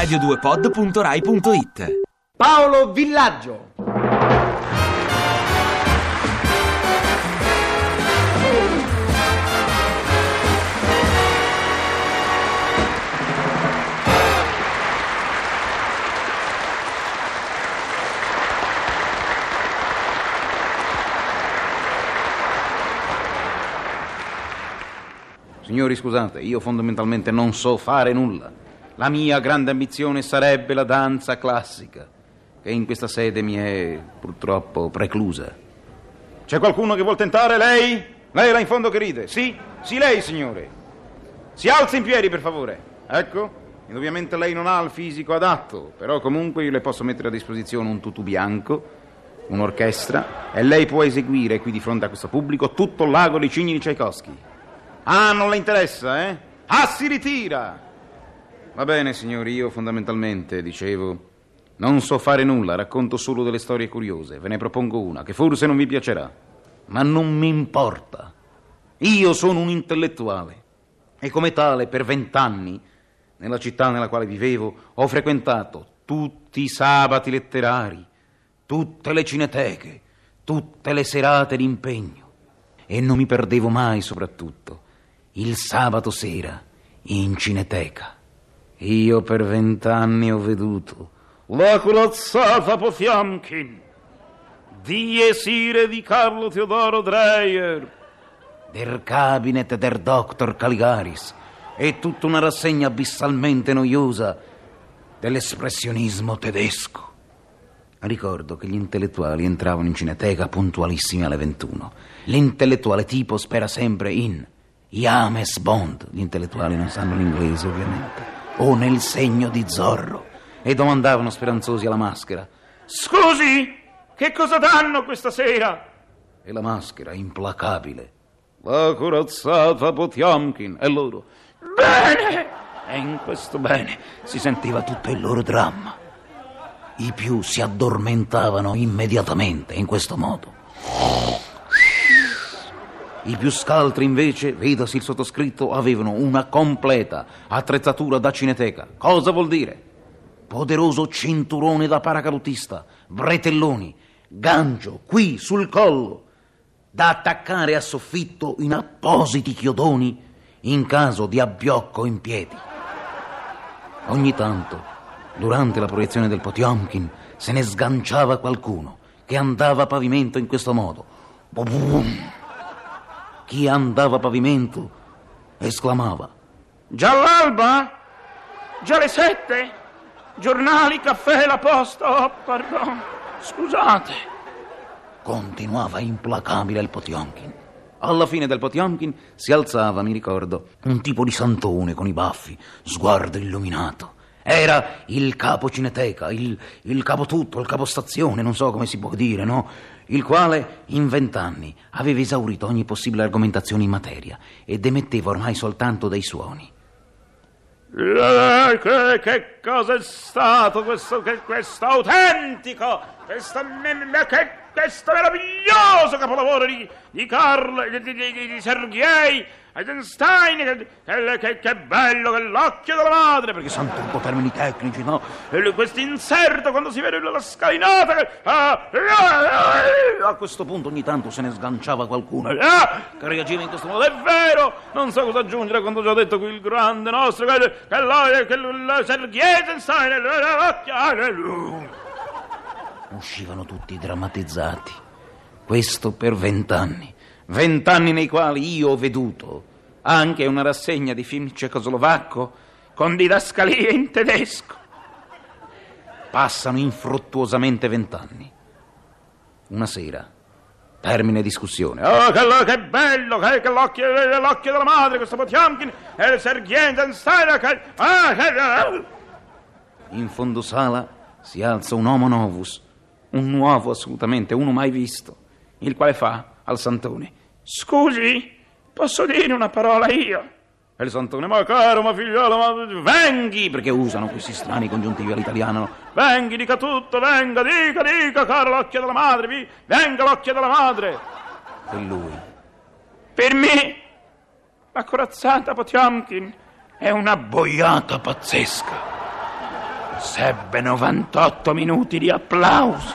radio2pod.rai.it Paolo Villaggio. Signori, scusate, io fondamentalmente non so fare nulla. La mia grande ambizione sarebbe la danza classica, che in questa sede mi è purtroppo preclusa. C'è qualcuno che vuol tentare? Lei? Lei là in fondo che ride? Sì? Sì, lei, signore. Si alzi in piedi, per favore. Ecco. Indubbiamente lei non ha il fisico adatto, però comunque io le posso mettere a disposizione un tutù bianco, un'orchestra, e lei può eseguire qui di fronte a questo pubblico tutto lago dei cigni di Tchaikovsky. Ah, non le interessa, eh? Ah, si ritira! Va bene, signori, io fondamentalmente, dicevo, non so fare nulla, racconto solo delle storie curiose. Ve ne propongo una, che forse non vi piacerà. Ma non mi importa. Io sono un intellettuale. E come tale, per vent'anni, nella città nella quale vivevo, ho frequentato tutti i sabati letterari, tutte le cineteche, tutte le serate d'impegno. E non mi perdevo mai, soprattutto, il sabato sera in cineteca. Io per vent'anni ho veduto la corazzata Potiomkin, Die Esire di Carlo Teodoro Dreyer, Der Cabinet der Dr. Caligaris e tutta una rassegna abissalmente noiosa dell'espressionismo tedesco. Ricordo che gli intellettuali entravano in cineteca puntualissimi alle 21. L'intellettuale tipo spera sempre in James Bond. Gli intellettuali non sanno l'inglese, ovviamente. O nel segno di Zorro. E domandavano speranzosi alla maschera. Scusi, che cosa danno questa sera? E la maschera, implacabile. La corazzata Potiomkin. E loro. Bene! E in questo bene si sentiva tutto il loro dramma. I più si addormentavano immediatamente in questo modo. I più scaltri invece, vedasi il sottoscritto, avevano una completa attrezzatura da cineteca. Cosa vuol dire? Poderoso cinturone da paracadutista, bretelloni, gancio qui sul collo, da attaccare a soffitto in appositi chiodoni in caso di abbiocco in piedi. Ogni tanto, durante la proiezione del Potiomkin, se ne sganciava qualcuno che andava a pavimento in questo modo. Bum. Chi andava a pavimento esclamava: Già l'alba? Già le sette? Giornali, caffè, la posta? Oh, pardon, scusate. Continuava implacabile il Potiomkin. Alla fine del Potiomkin si alzava, mi ricordo, un tipo di santone con i baffi, sguardo illuminato. Era il capo cineteca, il, il capo tutto, il capo stazione, non so come si può dire, no? Il quale in vent'anni aveva esaurito ogni possibile argomentazione in materia ed emetteva ormai soltanto dei suoni. Eh, che, che cosa è stato questo, che, questo autentico, questo, questo meraviglioso capolavoro di, di Carlo, di, di, di Sergei Eisenstein, che, che, che, che bello, che l'occhio della madre, perché sono tutto termini tecnici, no? Questo inserto quando si vede la scalinata, che, ah, ah, a questo punto ogni tanto se ne sganciava qualcuno, ah, che reagiva in questo modo, è vero, non so cosa aggiungere quando ho già detto qui il grande nostro, che, che, che lo, Sergei Eisenstein, l'occhio, uscivano tutti drammatizzati, questo per vent'anni vent'anni nei quali io ho veduto anche una rassegna di film cecoslovacco con didascalie in tedesco. Passano infruttuosamente vent'anni. Una sera, termine discussione. Oh, che, che bello, che, che l'occhio, l'occhio, della madre, questo Potiomkin, e Eisenstein, che... Ah, che... In fondo sala si alza un homo novus, un nuovo assolutamente, uno mai visto, il quale fa al santone. Scusi, posso dire una parola io? E il santone, ma caro, ma figliolo, ma venghi, perché usano questi strani congiuntivi all'italiano. Venghi, dica tutto, venga, dica, dica, caro l'occhio della madre, vi, venga l'occhio della madre. E lui, per me, la corazzata Potiomkin è una boiata pazzesca. Sebbe 98 minuti di applausi.